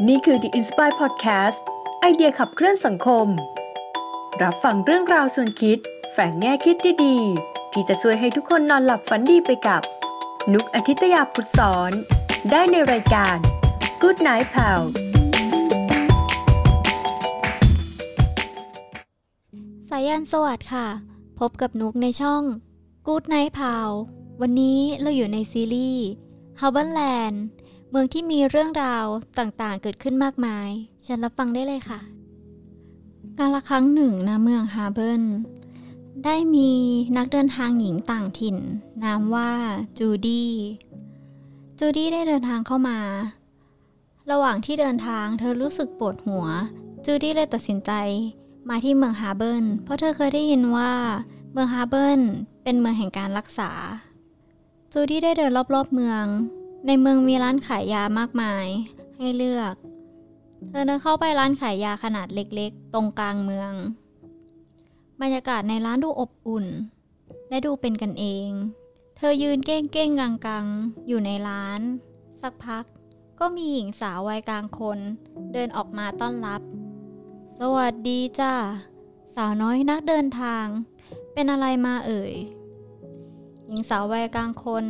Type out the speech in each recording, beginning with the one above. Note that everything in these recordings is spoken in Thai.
นี่คือ The Inspire Podcast ไอเดียขับเคลื่อนสังคม รับฟังเรื่องราวส่วนคิด แฝงแง่คิดที่ดี ที่จะช่วยให้ทุกคนนอนหลับฝันดีไปกับ นุกอาทิตยาพุทธสอน ได้ในรายการ Good Night Pal สายันสวัสดิ์ค่ะ พบกับนุกในช่อง Good Night Pal วันนี้เราอยู่ในซีรีส์ h a r b o r l a n d เมืองที่มีเรื่องราวต่างๆ เกิดขึ้นมากมาย เชิญรับฟังได้เลยค่ะ กาลครั้งหนึ่งณเมือง Harbor ได้มีนักเดินทางหญิงต่างถิ่น นามว่าจูดี้ จูดี้ได้เดินทางเข้ามา ระหว่างที่เดินทางเธอรู้สึกปวดหัว จูดี้เลยตัดสินใจมาที่เมือง Harbor เพราะเธอเคยได้ยินว่า เมือง Harborเป็นเมืองแห่งการรักษา จูดี้ได้เดินรอบๆเมือง ในเมืองมีร้านขายยามากมาย ให้เลือก เธอเดินเข้าไปร้านขายยาขนาดเล็กๆ ตรงกลางเมือง บรรยากาศในร้านดูอบอุ่น และดูเป็นกันเอง เธอยืนเก้งเก้งกังกังๆอยู่ในร้าน สักพัก ก็มีหญิงสาววัยกลางคน เดินออกมาต้อนรับ สวัสดีจ้าสาวน้อยนักเดินทาง เป็นอะไรมาเอ่ย หญิงสาววัยกลางคน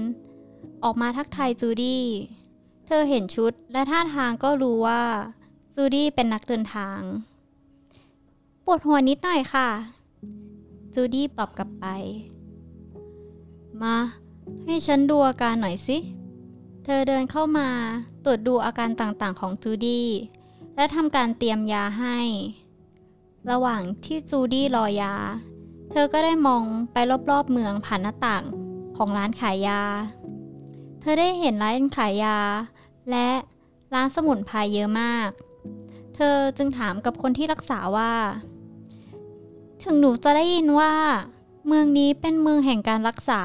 ออกมาทักทายจูดี้ เธอเห็นชุดและท่าทางก็รู้ว่า จูดี้เป็นนักเดินทาง ปวดหัวนิดหน่อยค่ะ จูดี้ตอบกลับไป มา ให้ฉันดูอาการหน่อยสิ เธอเดินเข้ามาตรวจดูอาการต่างๆของจูดี้ และทำการเตรียมยาให้ ระหว่างที่จูดี้รอยา เธอก็ได้มองไปรอบๆเมืองผ่านหน้าต่างของร้านขายยา เธอได้เห็นร้านขายยา และร้านสมุนไพรเยอะมาก เธอจึงถามกับคนที่รักษาว่า ถึงหนูจะได้ยินว่า เมืองนี้เป็นเมืองแห่งการรักษา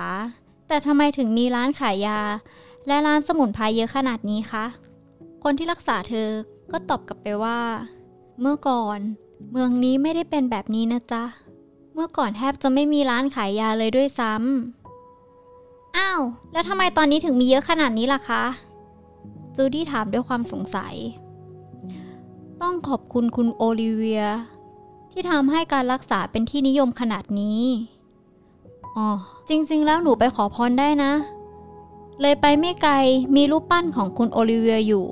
แต่ทำไมถึงมีร้านขายยา และร้านสมุนไพรเยอะขนาดนี้คะ คนที่รักษาเธอก็ตอบกลับไปว่า เมื่อก่อน เมืองนี้ไม่ได้เป็นแบบนี้นะจ๊ะ เมื่อก่อนแทบจะไม่มีร้านขายยาเลยด้วยซ้ำ อ้าว แล้วทำไมตอนนี้ถึงมีเยอะขนาดนี้ล่ะคะ จูดี้ถามด้วยความสงสัย ต้องขอบคุณคุณโอลิเวีย ที่ทำให้การรักษาเป็นที่นิยมขนาดนี้ อ๋อ จริง ๆ แล้วหนูไปขอพรได้นะ เลยไปไม่ไกลมีรูปปั้นของคุณโอลิเวียอยู่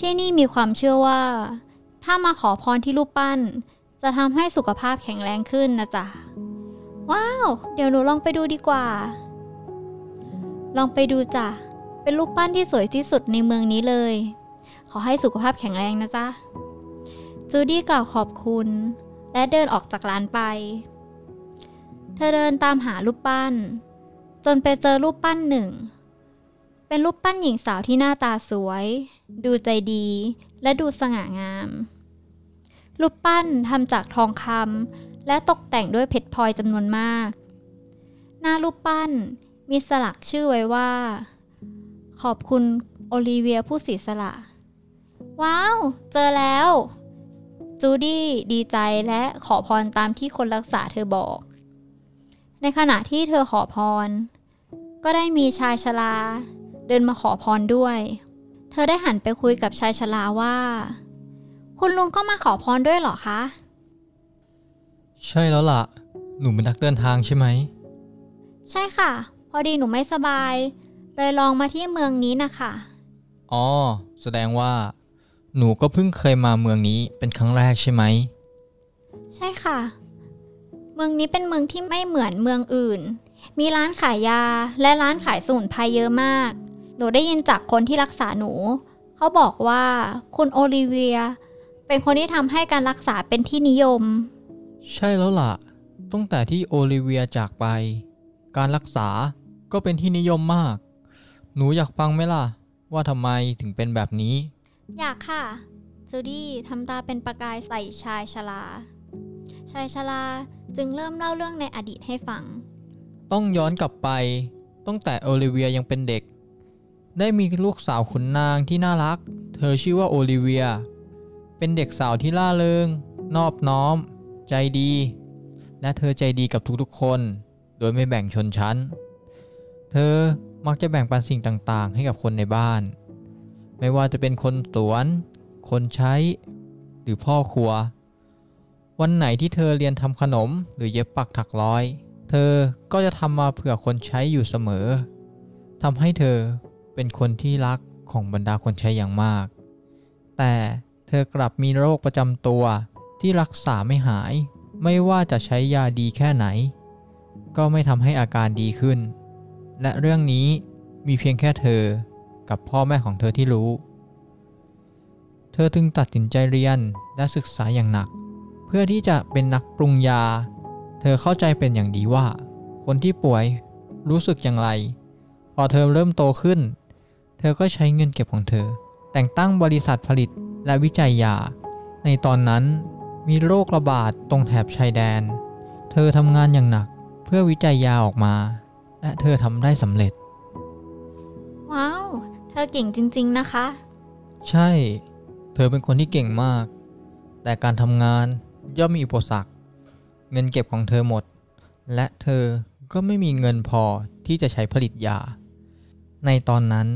ที่นี่มีความเชื่อว่า ถ้ามาขอพรที่รูปปั้น จะทำให้สุขภาพแข็งแรงขึ้นนะจ๊ะ ว้าว เดี๋ยวหนูลองไปดูดีกว่า ลองไปดูจ้ะ เป็นรูปปั้นที่สวยที่สุดในเมืองนี้เลย ขอให้สุขภาพแข็งแรงนะจ๊ะ จูดี้กล่าวขอบคุณ และเดินออกจากร้านไป เธอเดินตามหารูปปั้น จนไปเจอรูปปั้นหนึ่ง เป็นรูปปั้นหญิงสาวที่หน้าตาสวย ดูใจดีและดูสง่างาม รูปปั้นทำจากทองคำและตกแต่งด้วยเพชรพลอยจำนวนมาก หน้ารูปปั้น มีสลักชื่อไว้ว่า ขอบคุณโอลิเวียผู้เสียสละ ว้าว เจอแล้ว จูดี้ดีใจและขอพรตามที่คนรักษาเธอบอก ในขณะที่เธอขอพร ก็ได้มีชายชราเดินมาขอพรด้วย เธอได้หันไปคุยกับชายชราว่า คุณลุงก็มาขอพรด้วยเหรอคะ ใช่แล้วล่ะ หนูเป็นนักเดินทางใช่ไหม ใช่ค่ะ พอดีหนูไม่สบาย เลยลองมาที่เมืองนี้นะคะอ๋อ แสดงว่า หนูก็เพิ่งเคยมาเมืองนี้เป็นครั้งแรกใช่ไหม ใช่ค่ะ เมืองนี้เป็นเมืองที่ไม่เหมือนเมืองอื่น มีร้านขายยาและร้านขายสมุนไพรเยอะมาก หนูได้ยินจากคนที่รักษาหนู เขาบอกว่าคุณโอลิเวีย เป็นคนที่ทำให้การรักษาเป็นที่นิยม ใช่แล้วล่ะ ตั้งแต่ที่โอลิเวียจากไป การรักษาก็เป็นที่นิยมมาก หนูอยากฟังไหมล่ะ ว่าทำไมถึงเป็นแบบนี้ อยากค่ะ จูดี้ทำตาเป็นประกายใส่ชายชรา ชายชราจึงเริ่มเล่าเรื่องในอดีตให้ฟัง ต้องย้อนกลับไปตั้งแต่โอลิเวียยังเป็นเด็ก ได้มีลูกสาวขุนนางที่น่ารัก เธอชื่อว่าโอลิเวีย เป็นเด็กสาวที่ล่าเริง นอบน้อม ใจดี และเธอใจดีกับทุกๆคน โดยไม่แบ่งชนชั้น เธอมักจะแบ่งปันสิ่งต่างๆ ให้กับคนในบ้าน ไม่ว่าจะเป็นคนสวน คนใช้ หรือพ่อครัว วันไหนที่เธอเรียนทำขนมหรือเย็บปักถักร้อย เธอก็จะทำมาเผื่อคนใช้อยู่เสมอทำให้เธอเป็นคนที่รักของบรรดาคนใช้อย่างมาก แต่เธอกลับมีโรคประจำตัวที่รักษาไม่หาย ไม่ว่าจะใช้ยาดีแค่ไหน ก็ไม่ทำให้อาการดีขึ้น และเรื่องนี้มีเพียงแค่เธอกับพ่อแม่ของเธอที่รู้ เธอจึงตัดสินใจเรียนและศึกษาอย่างหนัก เพื่อที่จะเป็นนักปรุงยา เธอเข้าใจเป็นอย่างดีว่า คนที่ป่วยรู้สึกอย่างไร พอเธอเริ่มโตขึ้น เธอก็ใช้เงินเก็บของเธอ แต่งตั้งบริษัทผลิตและวิจัยยา ในตอนนั้นมีโรคระบาดตรงแถบชายแดน เธอทำงานอย่างหนัก เพื่อวิจัยยาออกมา และเธอทำได้สำเร็จ ว้าว เธอเก่งจริง ๆ นะคะ ใช่ เธอเป็นคนที่เก่งมาก แต่การทำงานย่อมมีอุปสรรค เงินเก็บของเธอหมด และเธอก็ไม่มีเงินพอที่จะใช้ผลิตยา ในตอนนั้น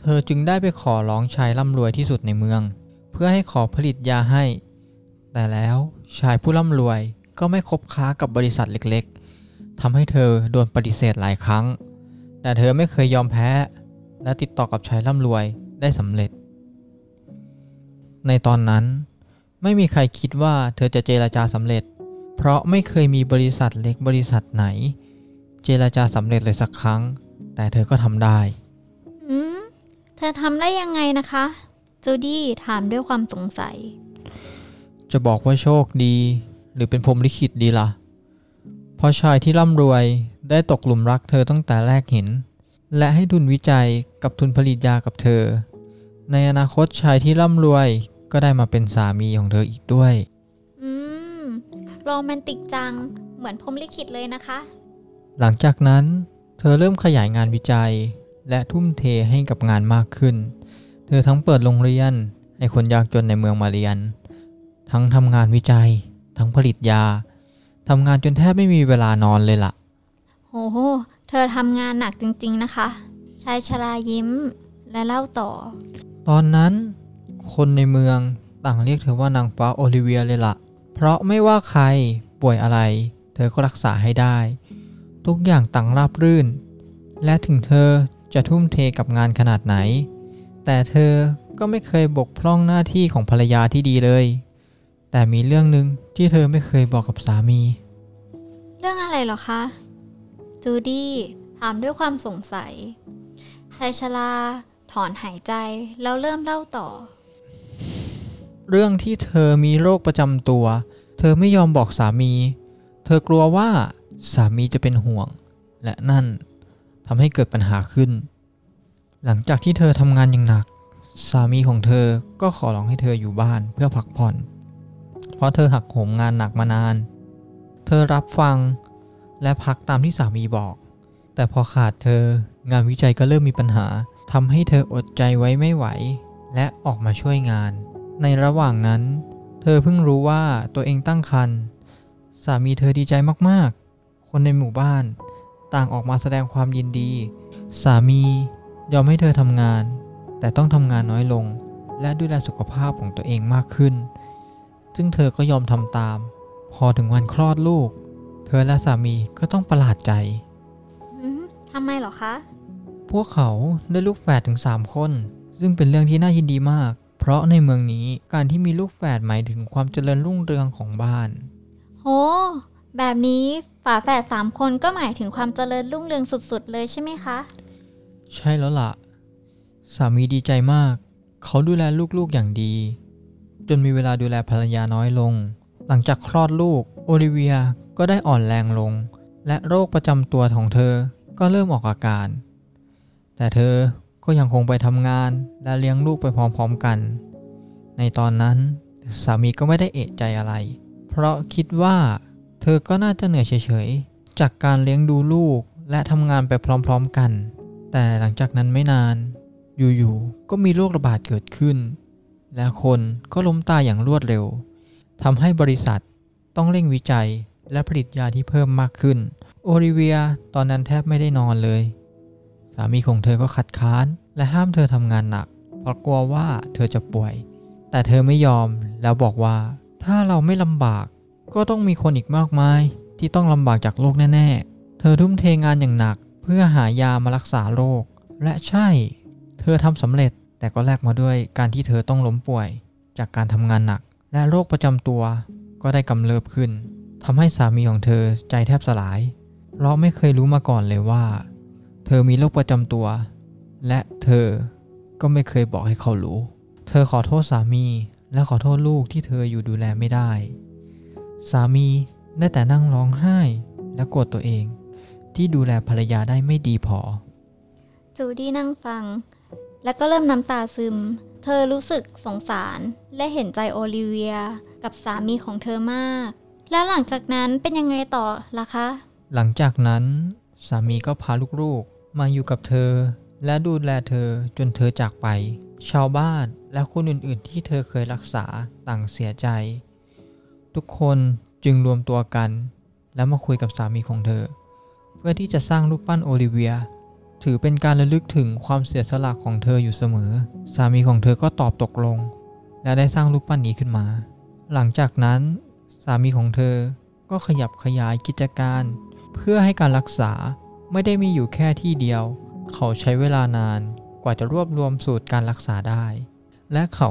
เธอจึงได้ไปขอร้องชายร่ำรวยที่สุดในเมือง เพื่อให้ขอผลิตยาให้ แต่แล้วชายผู้ร่ำรวยก็ไม่คบค้ากับบริษัทเล็กๆ ทำให้เธอโดนปฏิเสธหลายครั้ง แต่เธอไม่เคยยอมแพ้ และติดต่อกับชายร่ำรวยได้สำเร็จ ในตอนนั้น ไม่มีใครคิดว่าเธอจะเจรจาสำเร็จ เพราะไม่เคยมีบริษัทเล็กบริษัทไหน เจรจาสำเร็จเลยสักครั้ง แต่เธอก็ทำได้ อืม เธอทำได้ยังไงนะคะ จูดี้ถามด้วยความสงสัย จะบอกว่าโชคดี หรือเป็นพรหมลิขิตดีละ่ะ เพราะชายที่ร่ำรวยได้ตกหลุมรักเธอตั้งแต่แรกเห็น และให้ทุนวิจัยกับทุนผลิตยากับเธอ ในอนาคตชายที่ร่ำรวยก็ได้มาเป็นสามีของเธออีกด้วย อืม โรแมนติกจัง เหมือนพรหมลิขิตเลยนะคะ หลังจากนั้น เธอเริ่มขยายงานวิจัย และทุ่มเทให้กับงานมากขึ้น เธอทั้งเปิดโรงเรียนให้คนยากจนในเมืองมาเรียน ทั้งทำงานวิจัย ทั้งผลิตยา ทำงานจนแทบไม่มีเวลานอนเลยล่ะ โห เธอทำงานหนักจริงๆนะคะ ชายชรายิ้มและเล่าต่อ ตอนนั้น คนในเมืองต่างเรียกเธอว่านางฟ้าโอลิเวียเลยล่ะ เพราะไม่ว่าใครป่วยอะไร เธอก็รักษาให้ได้ ทุกอย่างต่างราบรื่น และถึงเธอจะทุ่มเทกับงานขนาดไหน แต่เธอก็ไม่เคยบกพร่องหน้าที่ของภรรยาที่ดีเลย แต่มีเรื่องหนึ่งที่เธอไม่เคยบอกกับสามี เรื่องอะไรเหรอคะ จูดี้ถามด้วยความสงสัยชายชราถอนหายใจแล้วเริ่มเล่าต่อ เรื่องที่เธอมีโรคประจำตัว เธอไม่ยอมบอกสามี เธอกลัวว่าสามีจะเป็นห่วง และนั่นทำให้เกิดปัญหาขึ้น หลังจากที่เธอทำงานอย่างหนัก สามีของเธอก็ขอร้องให้เธออยู่บ้านเพื่อพักผ่อน เพราะเธอหักโหมงานหนักมานาน เธอรับฟังและพักตามที่สามีบอก แต่พอขาดเธองานวิจัยก็เริ่มมีปัญหาทำให้เธออดใจไว้ไม่ไหว และออกมาช่วยงาน ในระหว่างนั้น เธอเพิ่งรู้ว่าตัวเองตั้งครรภ์สามีเธอดีใจมากๆ คนในหมู่บ้าน ต่างออกมาแสดงความยินดี สามียอมให้เธอทำงาน แต่ต้องทำงานน้อยลง และดูแลสุขภาพของตัวเองมากขึ้น ซึ่งเธอก็ยอมทำตาม พอถึงวันคลอดลูก เธอและสามีก็ต้องประหลาดใจอืมทำไมเหรอคะ พวกเขาได้ลูกแฝดถึง 3 คน ซึ่งเป็นเรื่องที่น่ายินดีมาก เพราะในเมืองนี้การที่มีลูกแฝดหมายถึงความเจริญรุ่งเรืองของบ้าน โห แบบนี้ฝาแฝดสามคนก็หมายถึงความเจริญรุ่งเรืองสุดๆ เลยใช่ไหมคะ ใช่แล้วล่ะ สามีดีใจมาก เขาดูแลลูกๆอย่างดี จนมีเวลาดูแลภรรยาน้อยลง หลังจากคลอดลูก โอลิเวียก็ได้อ่อนแรงลง และโรคประจำตัวของเธอก็เริ่มออกอาการ แต่เธอก็ยังคงไปทำงานและเลี้ยงลูกไปพร้อมๆกัน ในตอนนั้นสามีก็ไม่ได้เอะใจอะไร เพราะคิดว่า เธอก็น่าจะเหนื่อยเฉยๆ จากการเลี้ยงดูลูกและทำงานไปพร้อมๆกัน แต่หลังจากนั้นไม่นาน อยู่ๆ ก็มีโรคระบาดเกิดขึ้น และคนก็ล้มตายอย่างรวดเร็วทำให้บริษัทต้องเร่งวิจัยและผลิตยาที่เพิ่มมากขึ้น โอลิเวียตอนนั้นแทบไม่ได้นอนเลย สามีของเธอก็ขัดค้านและห้ามเธอทำงานหนัก เพราะกลัวว่าเธอจะป่วย แต่เธอไม่ยอมแล้วบอกว่า ถ้าเราไม่ลำบาก ก็ต้องมีคนอีกมากมาย ที่ต้องลำบากจากโรคแน่ๆ เธอทุ่มเทงานอย่างหนัก เพื่อหายามารักษาโรค และใช่ เธอทำสำเร็จ แต่ก็แลกมาด้วยการที่เธอต้องล้มป่วยจากการทำงานหนัก และโรคประจำตัวก็ได้กำเริบขึ้นทำให้สามีของเธอใจแทบสลาย เพราะไม่เคยรู้มาก่อนเลยว่า เธอมีโรคประจำตัว และเธอก็ไม่เคยบอกให้เขารู้ เธอขอโทษสามีและขอโทษลูกที่เธออยู่ดูแลไม่ได้ สามีได้แต่นั่งร้องไห้และโกรธตัวเอง ที่ดูแลภรรยาได้ไม่ดีพอ จูดี้นั่งฟัง แล้วก็เริ่มน้ำตาซึม เธอรู้สึกสงสารและเห็นใจโอลิเวียกับสามีของเธอมาก แล้วหลังจากนั้นเป็นยังไงต่อล่ะคะ หลังจากนั้น สามีก็พาลูกๆ มาอยู่กับเธอ และดูแลเธอจนเธอจากไป ชาวบ้านและคนอื่นๆ ที่เธอเคยรักษาต่างเสียใจ ทุกคนจึงรวมตัวกัน และมาคุยกับสามีของเธอ เพื่อที่จะสร้างรูปปั้นโอลิเวีย ถือเป็นการระลึกถึงความเสียสละของเธออยู่เสมอ สามีของเธอก็ตอบตกลง และได้สร้างรูปปั้นนี้ขึ้นมา หลังจากนั้น สามีของเธอก็ขยับขยายกิจการ เพื่อให้การรักษาไม่ได้มีอยู่แค่ที่เดียว เขาใช้เวลานานกว่าจะรวบรวมสูตรการรักษาได้ และเขา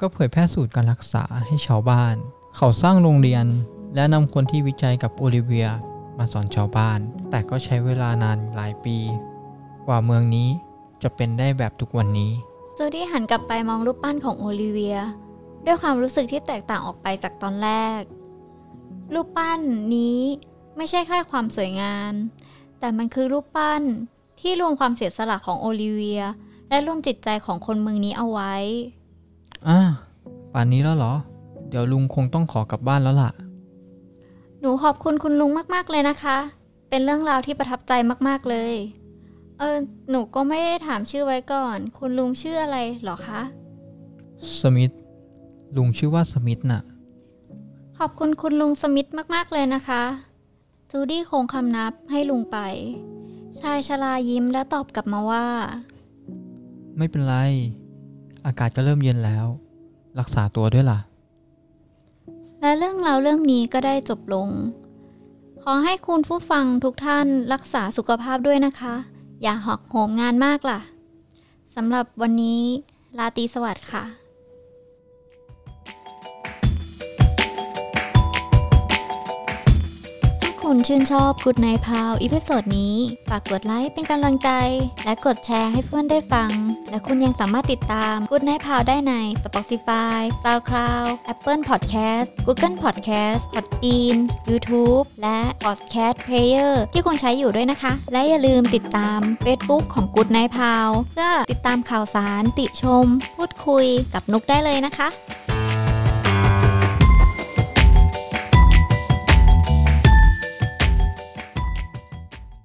ก็เผยแพร่สูตรการรักษาให้ชาวบ้าน เขาสร้างโรงเรียนและนำคนที่วิจัยกับโอลิเวียมาสอนชาวบ้าน แต่ก็ใช้เวลานานหลายปี กว่าเมืองนี้จะเป็นได้แบบทุกวันนี้ จูดี้หันกลับไปมองรูปปั้นของโอลิเวีย ด้วยความรู้สึกที่แตกต่างออกไปจากตอนแรก รูปปั้นนี้ไม่ใช่แค่ความสวยงาม แต่มันคือรูปปั้นที่รวมความเสียสละของโอลิเวีย และรวมจิตใจของคนเมืองนี้เอาไว้ อ่าป่านนี้แล้วเหรอ เดี๋ยวลุงคงต้องขอกลับบ้านแล้วล่ะ หนูขอบคุณคุณลุงมากๆเลยนะคะ เป็นเรื่องราวที่ประทับใจมากๆเลย เออหนูก็ไม่ได้ถามชื่อไว้ก่อน คุณลุงชื่ออะไรเหรอคะ สมิธลุงชื่อว่าสมิธน่ะ ขอบคุณคุณลุงสมิธมาก ๆ เลยนะคะจูดี้คงคำนับให้ลุงไป ชายชรายิ้มและตอบกลับมาว่า ไม่เป็นไร อากาศก็เริ่มเย็นแล้ว รักษาตัวด้วยล่ะ และเรื่องราวเรื่องนี้ก็ได้จบลง ขอให้คุณผู้ฟังทุกท่านรักษาสุขภาพด้วยนะคะ อย่าหักโหมงานมากล่ะสำหรับวันนี้ราตรีสวัสดิ์ค่ะ คุณชื่นชอบ Good Night Pal episode นี้ ฝากกดไลค์เป็นกำลังใจ และกดแชร์ให้เพื่อนได้ฟัง และคุณยังสามารถติดตาม Good Night Pal ได้ใน Spotify, SoundCloud, Apple Podcast, Google Podcast, Podbean, YouTube และ Podcast Player ที่คุณใช้อยู่ด้วยนะคะ และอย่าลืมติดตาม Facebook ของ Good Night Pal เพื่อติดตามข่าวสารติชม พูดคุยกับนุกได้เลยนะคะ